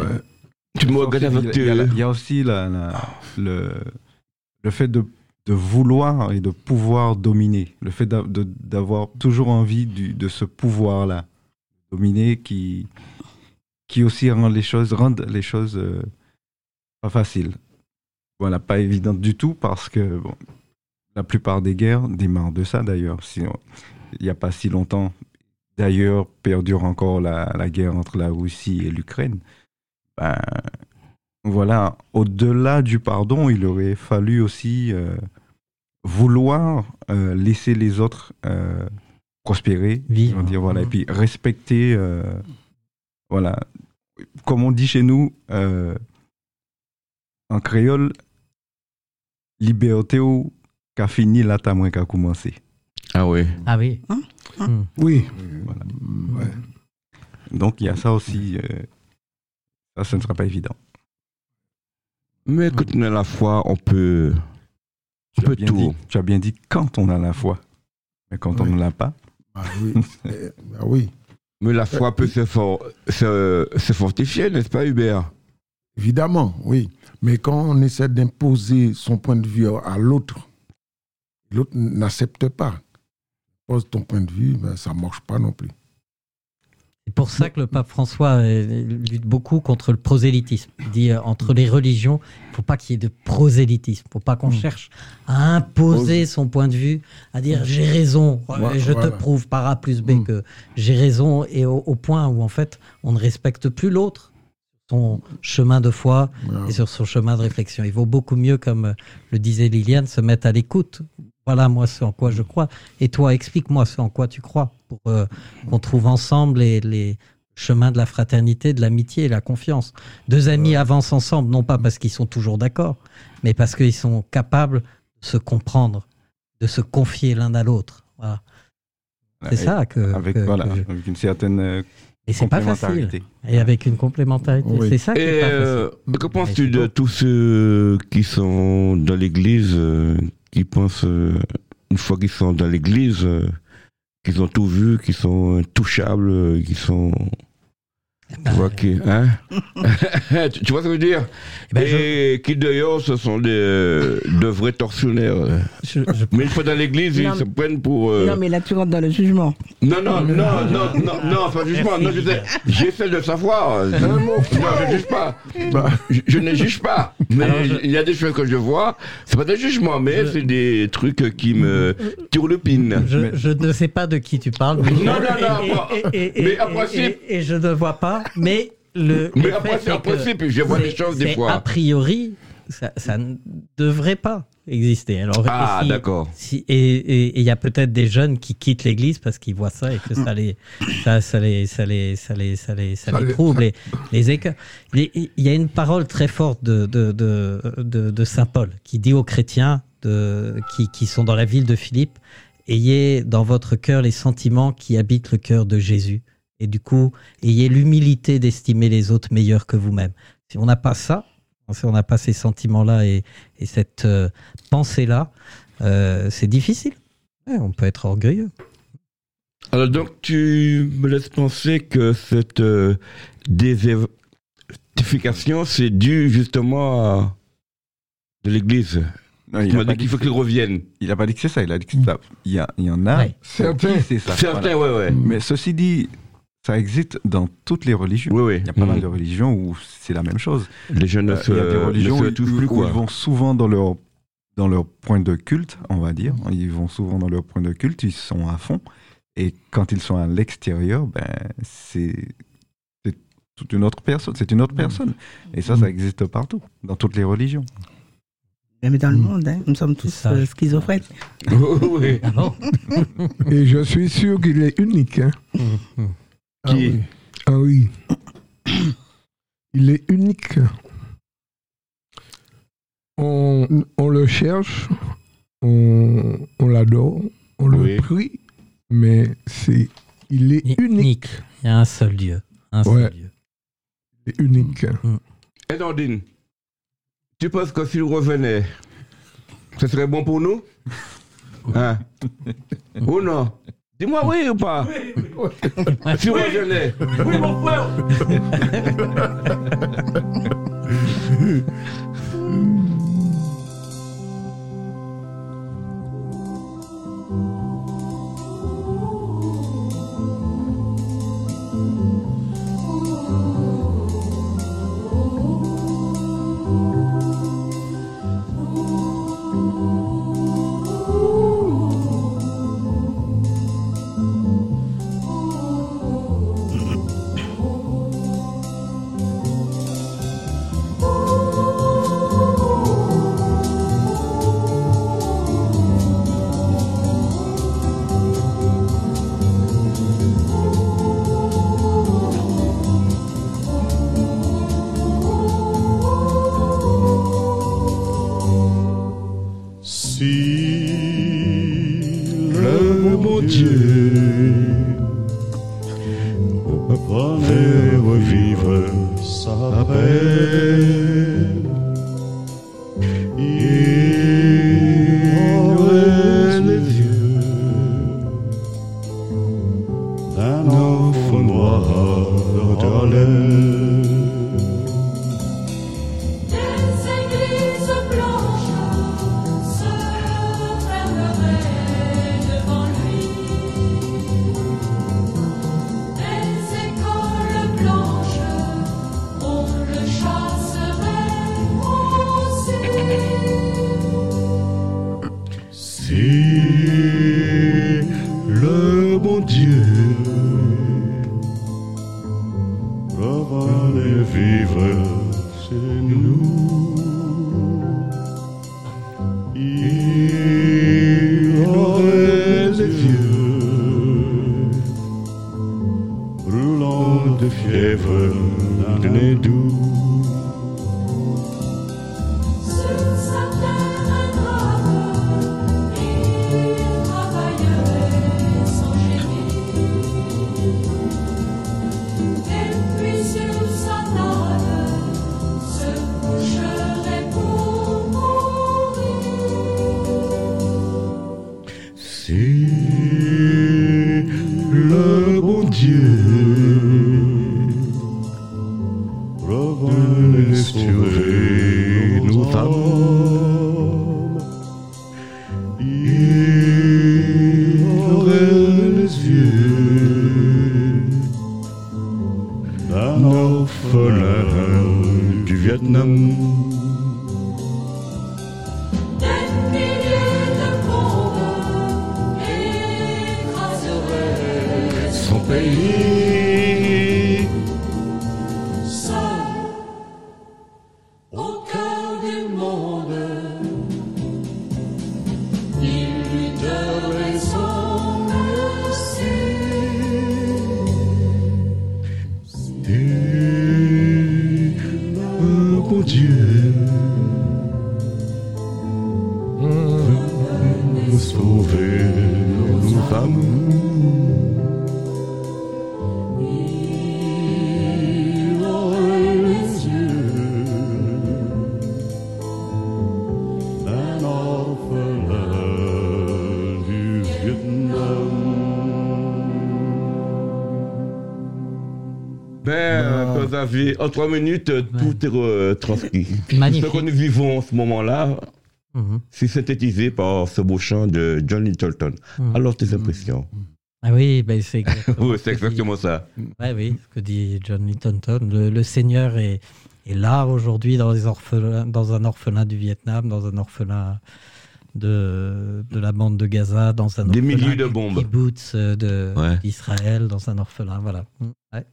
Tu me Il y a- regardes avec il y a, il y a aussi la- la- le, le fait de, de vouloir et de pouvoir dominer. Le fait d'avoir toujours envie du- de ce pouvoir-là. Dominer qui, qui aussi rend les choses, rendent les choses euh, pas faciles. Voilà, pas évidentes du tout parce que bon, la plupart des guerres démarrent de ça d'ailleurs. Si il n'y a pas si longtemps, d'ailleurs, perdure encore la, la guerre entre la Russie et l'Ukraine. Ben, voilà, au-delà du pardon, il aurait fallu aussi euh, vouloir euh, laisser les autres euh, prospérer, Vivre. dire, voilà, et Mhm. puis respecter, voilà, comme on dit chez nous, en créole, liberté ou qu'a fini là, t'as moins qu'à commencer. Ah ouais. Ah oui. Oui. Voilà. Ouais. Donc il y a ça aussi, euh, ça, ce ne sera pas évident. Mais quand on a la foi, on peut. On Tu as, peut bien tout. dit, tu as bien dit quand on a la foi, mais quand on Oui. ne l'a pas, Bah oui. Bah oui. Mais la foi peut se, for- se, se fortifier, n'est-ce pas, Hubert? Évidemment, oui. Mais quand on essaie d'imposer son point de vue à l'autre, l'autre n'accepte pas. Pose ton point de vue, ben, ça ne marche pas non plus. C'est pour ça que le pape François euh, lutte beaucoup contre le prosélytisme. Il dit euh, entre les religions, il ne faut pas qu'il y ait de prosélytisme. Il ne faut pas qu'on Mm. cherche à imposer son point de vue, à dire j'ai raison, et je voilà. te prouve par A plus B Mm. que j'ai raison, et au, au point où en fait on ne respecte plus l'autre, son chemin de foi Voilà. et sur son chemin de réflexion. Il vaut beaucoup mieux, comme euh, le disait Liliane, se mettre à l'écoute. Voilà moi ce en quoi je crois. Et toi, explique-moi ce en quoi tu crois pour euh, qu'on trouve ensemble les, les chemins de la fraternité, de l'amitié et la confiance. Deux amis avancent ensemble, non pas parce qu'ils sont toujours d'accord, mais parce qu'ils sont capables de se comprendre, de se confier l'un à l'autre. Voilà. C'est ça que. avec, que- voilà, que- avec une certaine euh, Et c'est pas facile. Et avec une complémentarité. Oui. C'est ça qui est pas euh, facile. que Mais penses-tu c'est de tous ceux qui sont dans l'église, euh, qui pensent, euh, une fois qu'ils sont dans l'église, euh, qu'ils ont tout vu, qu'ils sont touchables, euh, qu'ils sont. Ben, tu vois, qui, hein? Tu, tu vois ce que je veux dire? Eh ben, je- Et qui d'ailleurs, ce sont des, de vrais tortionnaires. je- je- Mais une fois dans l'église, ils se prennent pour. euh, Non, mais là, tu rentres dans le jugement. Non, non, non, non, non, non, pas jugement. Non, j'essaie de savoir. Non, je ne juge pas. Je, je ne juge pas. Mais il y a des choses que je vois. C'est pas des jugements, mais c'est des trucs qui me turlupinent. Je, je ne sais pas de qui tu parles. Mais, Non, non, non, et- bon. et- et- et- Mais en et- principe- et- et je ne vois pas. Mais le. Mais le en fait principe- je vois des c'est- choses des c'est fois. A priori, ça, ça ne devrait pas exister. Alors, Ah, si- d'accord. si- et il y a peut-être des jeunes qui quittent l'église parce qu'ils voient ça et que ça les, ça, ça les, ça les, ça les, ça les, ça Ça les les- trouble, les, les. Il il y a une parole très forte de, de, de, de, de saint Paul qui dit aux chrétiens de, qui, qui sont dans la ville de Philippe, ayez dans votre cœur les sentiments qui habitent le cœur de Jésus. Et du coup, ayez l'humilité d'estimer les autres meilleurs que vous-même. Si on n'a pas ça, si on n'a pas ces sentiments-là et, et cette euh, pensée-là, euh, c'est difficile. Ouais, on peut être orgueilleux. Alors donc tu me laisses penser que cette euh, désertification, c'est dû justement à de l'Église. Non, il Tu a m'as pas dit qu'il faut qu'ils reviennent. Il a pas dit que c'est ça, il a dit que c'est ça. Il y, a- il y en a. Ouais. Certains. C'est ça. Certains, voilà. ouais, ouais. Mais ceci dit, ça existe dans toutes les religions. Oui, oui. Il y a pas mal de religions où c'est la même chose. Les jeunes ne Euh, se, il y a des ne religions se touchent où- plus, où ils vont souvent dans leur, dans leur point de culte, on va dire. Ils vont souvent dans leur point de culte, ils sont à fond. Et quand ils sont à l'extérieur, ben, c'est c'est toute une autre personne. C'est une autre personne. Et ça, ça existe partout, dans toutes les religions. Mais dans le Mm. monde, hein, nous sommes tous ça. euh, schizophrènes. oui. Ah Et je suis sûr qu'il est unique. Hein. Ah Qui oui. Ah oui. Il est unique. On, on le cherche, on, on l'adore, on Oui. le prie, mais c'est, il est unique. Unique. Il y a un seul Dieu. Un Ouais. seul Dieu. Il est unique. Et Nordine, tu penses que s'il revenait, ce serait bon pour nous? Hein? Ou non? Dis-moi oui ou pas S'il revenait Oui, mon frère Euh, en trois minutes, euh, tout est euh, transcrit. Magnifique. Ce que nous vivons en ce moment-là, Mhm. c'est synthétisé par ce beau chant de John Littleton. Mhm. Alors, tes impressions Ah oui, ben c'est exactement, Oui, ce dit- ça. Ouais, oui, ce que dit John Littonton. Le, le Seigneur est, est là aujourd'hui dans, les orphelins, dans un orphelin du Vietnam, dans un orphelin de, de la bande de Gaza, dans un Des orphelin milliers de du bombes. kibbutz euh, de- Ouais. d'Israël, dans un orphelin. Voilà. Mm, ouais.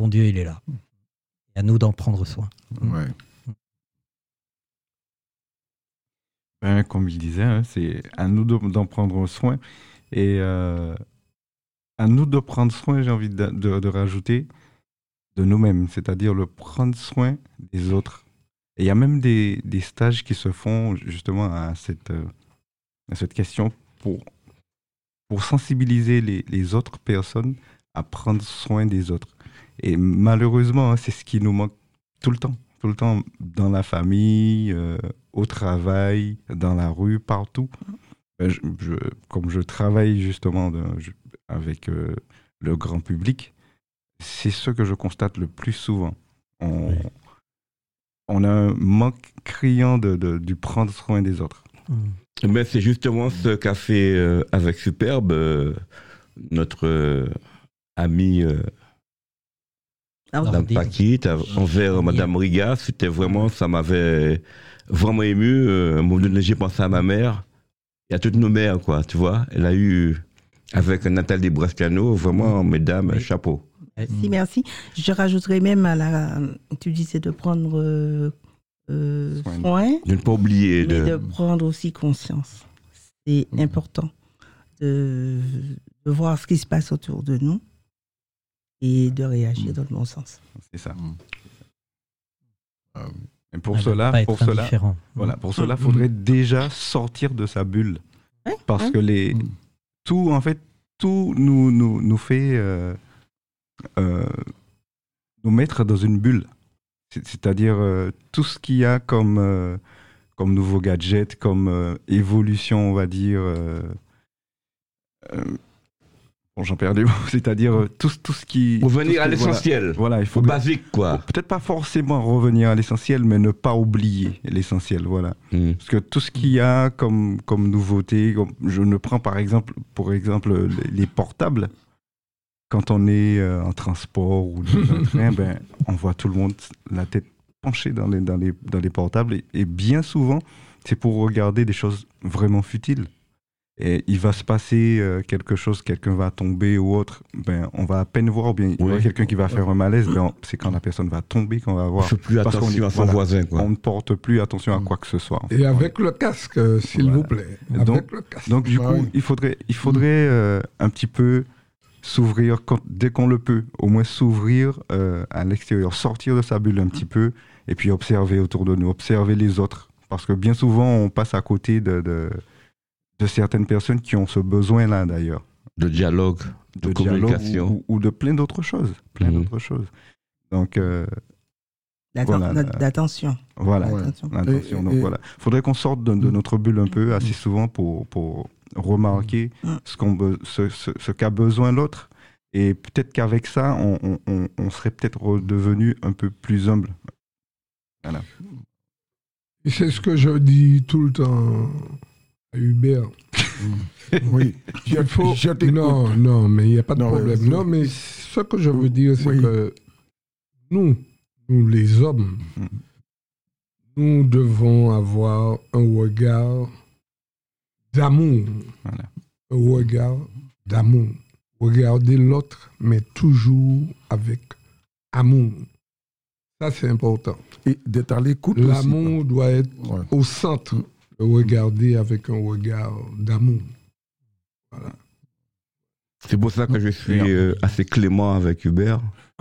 Bon Dieu, il est là. Et à nous d'en prendre soin. Ouais. Ben, comme il disait, hein, c'est à nous de- d'en prendre soin. Et euh, à nous de prendre soin, j'ai envie de, de- de rajouter, de nous-mêmes, c'est-à-dire le prendre soin des autres. Et il y a même des, des stages qui se font justement à cette, euh, à cette question pour, pour sensibiliser les, les autres personnes à prendre soin des autres. Et malheureusement, hein, c'est ce qui nous manque tout le temps. Tout le temps dans la famille, euh, au travail, dans la rue, partout. Ben, je- je- comme je travaille justement de- je- avec euh, le grand public, c'est ce que je constate le plus souvent. On, on a un manque criant de, de- du prendre soin des autres. Mm. Ben, c'est justement ce qu'a fait euh, avec Superbe euh, notre euh, ami euh, Ah, Madame av- envers Oui. Madame Riga. C'était vraiment, ça m'avait vraiment ému. Euh, À un moment donné, j'ai pensé à ma mère et à toutes nos mères, quoi, tu vois. Elle a eu, avec Nathalie Brascano, vraiment, mesdames, Oui. chapeau. Merci, merci. Je rajouterais même à la. Tu disais de prendre euh, euh, Soin. soin, De ne pas oublier mais de. de prendre aussi conscience. C'est Mhm. important de, de voir ce qui se passe autour de nous et de réagir dans le bon sens. C'est ça. Mm. Ah Et pour Ouais, de cela, pour cela. Voilà, pour cela, il faudrait déjà sortir de sa bulle. Parce que les, Mm. tout, en fait, tout nous, nous, nous fait euh, euh, nous mettre dans une bulle. C'est- C'est-à-dire euh, tout ce qu'il y a comme, euh, comme nouveaux gadgets, comme euh, évolution, on va dire. Bon, j'en perds les mots. C'est-à-dire euh, tout, tout ce qui. Revenir à voilà. l'essentiel, Voilà, il faut au basique, quoi. Peut-être pas forcément revenir à l'essentiel, mais ne pas oublier l'essentiel. Voilà. Mm. Parce que tout ce qu'il y a comme, comme nouveauté, comme- je ne prends par exemple, pour exemple les, les portables. Quand on est euh, en transport ou dans un train, ben, on voit tout le monde la tête penchée dans les, dans les, dans les portables. Et, et bien souvent, c'est pour regarder des choses vraiment futiles. Et il va se passer euh, quelque chose, quelqu'un va tomber ou autre, ben, on va à peine voir, ou bien il y aura Ouais. quelqu'un qui va faire un malaise, ben, on- c'est quand la personne va tomber qu'on va On voir. fait plus Parce qu'on attention est- à son voilà. voisin, quoi. On ne porte plus attention à Mm. quoi que ce soit. en fait. Et avec le casque, euh, s'il Voilà. vous plaît. Avec donc- le casque. Donc du Ah coup, oui. il faudrait, il faudrait euh, un petit peu s'ouvrir dès qu'on le peut, au moins s'ouvrir euh, à l'extérieur, sortir de sa bulle un petit peu, et puis observer autour de nous, observer les autres, parce que bien souvent on passe à côté de, de, de certaines personnes qui ont ce besoin-là d'ailleurs, De dialogue, de, de dialogue communication. ou, ou de plein d'autres choses, plein Mhm. d'autres choses. Donc euh, Voilà. D'attention. voilà. Ouais. Attention. Attention, Et- donc et- voilà. Faudrait qu'on sorte de, de Mm. notre bulle un peu assez souvent pour, pour remarquer Mm. ce, qu'on be- ce, ce- ce qu'a besoin l'autre. Et peut-être qu'avec ça, on, on- serait peut-être redevenu un peu plus humble. Et c'est ce que je dis tout le temps Hubert. Oui. Je, Il faut... je non, non, mais il n'y a pas de Non, problème. Non, mais ce que je veux dire, c'est Oui. que nous, nous les hommes, Mm. nous devons avoir un regard d'amour. Voilà. Un regard d'amour. Regarder l'autre, mais toujours avec amour. Ça, c'est important. Et d'être à l'écoute aussi. L'amour doit être Ouais. au centre. Regarder avec un regard d'amour. C'est pour ça que je suis euh, assez clément avec Hubert.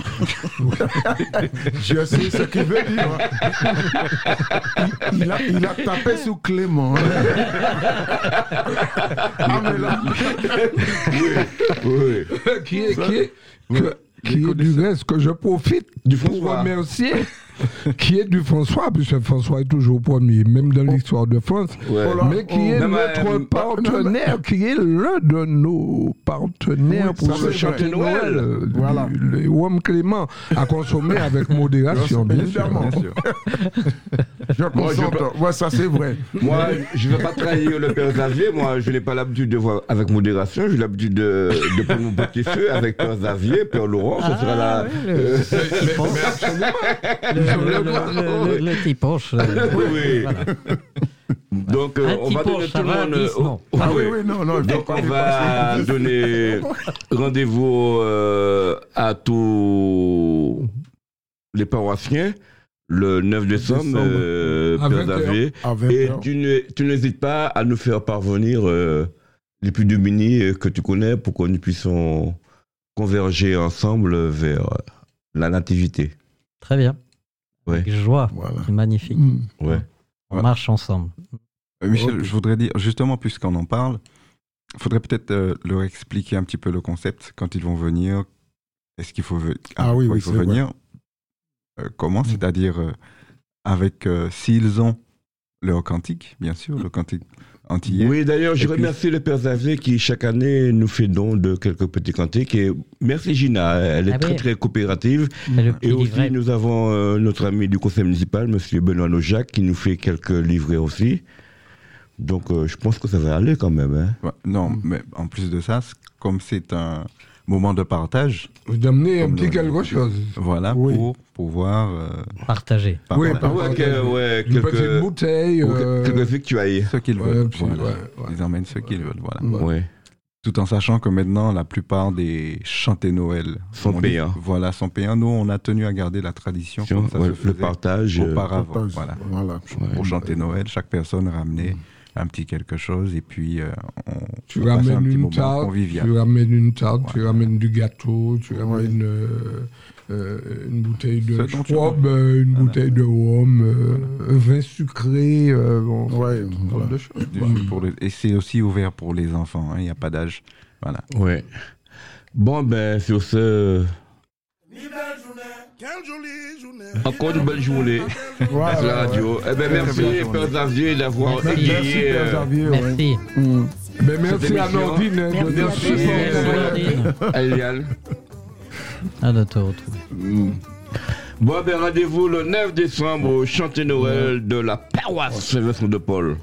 Je sais ce qu'il veut dire. Il, il a, il a tapé sur Clément. hein. Ah, mais là, Oui. qui est, qui est, que- qui est du reste que je profite Du pour François. remercier, qui est du François, puisque François est toujours premier, même dans l'histoire de France, Ouais. mais qui est Même, notre euh, partenaire, qui est l'un de nos partenaires Oui, pour ça, ce c'est chanter. Noël. Noël. euh, Voilà. Le Wom Clément à consommer avec modération, bien sûr. Bien sûr. je Moi, je. Ouais, ça c'est vrai. Moi, je ne vais pas trahir le père Xavier. Moi, je n'ai pas l'habitude de voir avec modération. J'ai l'habitude de, de prendre mon petit feu avec père Xavier, père Laurent. Ce sera la. euh, Le, le, le, le, le petit punch, euh, oui, oui. Donc, euh, on va donner tout le monde. euh, oh, Ah oui. non, Donc on va donner rendez-vous euh, à tous les paroissiens le 9 décembre, Décembre. À Père 20 heures. Xavier. À 20 Et tu ne- tu n'hésites pas à nous faire parvenir les plus démunis que tu connais pour que nous puissions converger ensemble vers la nativité. Très bien. Ouais. Avec joie. Voilà. C'est magnifique. Mm. Ouais. On marche ensemble. Euh, Michel, je voudrais dire, justement, puisqu'on en parle, il faudrait peut-être euh, leur expliquer un petit peu le concept quand ils vont venir. Est-ce qu'il faut, Ah avec oui, quoi oui, il faut c'est vrai. venir Euh, Comment? C'est-à-dire euh, avec euh, s'ils ont leur cantique, bien sûr, le cantique antillais. Oui, d'ailleurs, je puis- remercie le Père Xavier qui, chaque année, nous fait don de quelques petits cantiques. Et merci Gina, elle est Ah très, oui. très coopérative. Et aussi, nous avons euh, notre ami du conseil municipal, Monsieur Benoît Nojac, qui nous fait quelques livrets aussi. Donc, euh, je pense que ça va aller quand même. Hein. Ouais, Non, mais en plus de ça, comme c'est un moment de partage, Vous amenez un petit le- quelque chose. voilà, Oui. pour pouvoir euh, Partagé. par- Oui, par- Ouais, que- ouais, Une petite quelques, bouteille. ou euh, quelques victuailles. ce qu'ils veulent. puis, voilà. ouais, ouais. Ils emmènent ce qu'ils veulent. Voilà. Ouais. Tout en sachant que maintenant, la plupart des chantés Noël Sont payants. Voilà, sont payants. Nous, on a tenu à garder la tradition comme ça Ouais, se le partage. euh, auparavant. Partage. Voilà. Voilà. ouais. Pour chanter Noël, chaque personne ramenait un petit quelque chose et puis euh, on, Tu on passait un ramènes petit une moment tarte, convivial. tu ramènes une tarte, tu ramènes du gâteau, tu Ouais. ramènes euh, euh, une bouteille de Schwab, euh, une Voilà. bouteille de rhum, euh, vin sucré, euh, bon, Ouais, voilà. de choses. Pour les- et c'est aussi ouvert pour les enfants, hein, il n'y a pas d'âge. Voilà. Ouais. Bon, ben, sur ce, encore une belle journée la ouais. radio. Eh ben, merci, Père Xavier, d'avoir Merci. Merci, égayé, Père euh. Merci. Mm. Mais merci Cette à. Nordine hein, de Merci nous à à Eliane. À de te retrouver. Mm. Bon, ben, rendez-vous le 9 décembre au Chanté Noël de la paroisse Sylvestre de Paul,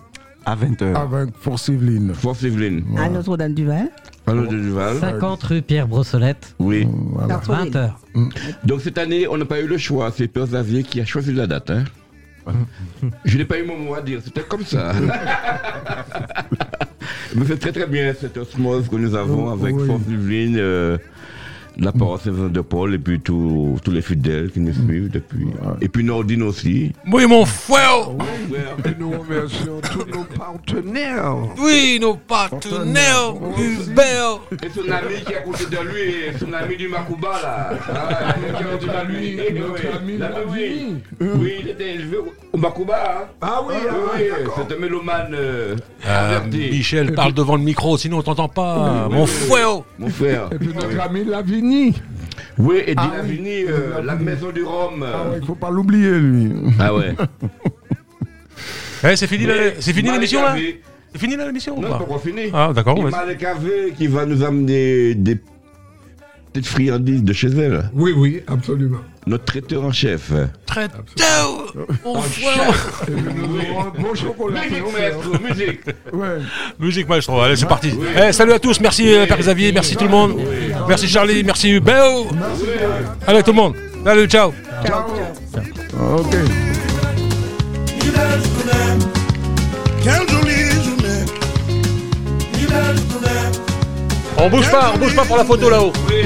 À 20h. Avec Force Yveline. Force Yveline, À Notre-Dame-du-Val. De Duval. 50 rue Pierre Brossolette, Oui. Voilà. 20h. Donc, cette année, on n'a pas eu le choix. C'est Père Xavier qui a choisi la date. Hein. Je n'ai pas eu mon mot à dire. C'était comme ça. Mais c'est très très bien cette osmose que nous avons avec Oui. Force Yveline. euh, la paroisse Saint-Vincent de Paul et puis tous tous les fidèles qui nous suivent depuis. Et puis Nordine aussi. Oui, mon frère. Et nous remercions tous nos partenaires. Oui, nos partenaires. Hubert. Et son ami qui est à côté de lui, son ami du Makuba là. Ah, qui est à côté de lui. Eh, Notre oui. ami Là, oui. Lavini. Oui, il était élevé au Makuba. hein. Ah oui, Oui, ah, oui, c'est un mélomane euh, Euh, averti. Michel, parle devant le micro, sinon on t'entend pas. Mon frère. Mon frère. Et puis notre ami Oui, et Ah Dinavini, euh, la maison du Rhum. Ah ouais, il faut pas l'oublier, lui. Ah ouais. Eh, c'est fini, c'est l'émission là C'est fini là, l'émission. Non, pas pas encore fini. Ah, d'accord. Malé qui va nous amener des petites friandises de chez elle. Oui, oui, absolument. Notre traiteur en chef. Un bon chocolat. Musique, musique. Maestro, allez c'est parti. Eh, salut à tous, merci euh, Père Xavier, merci tout le monde. Merci Charlie, merci Hubert. Allez tout le monde, salut, ciao. Ok. Quelle jolie journée. On bouge pas, on bouge pas pour la photo là-haut. Oui.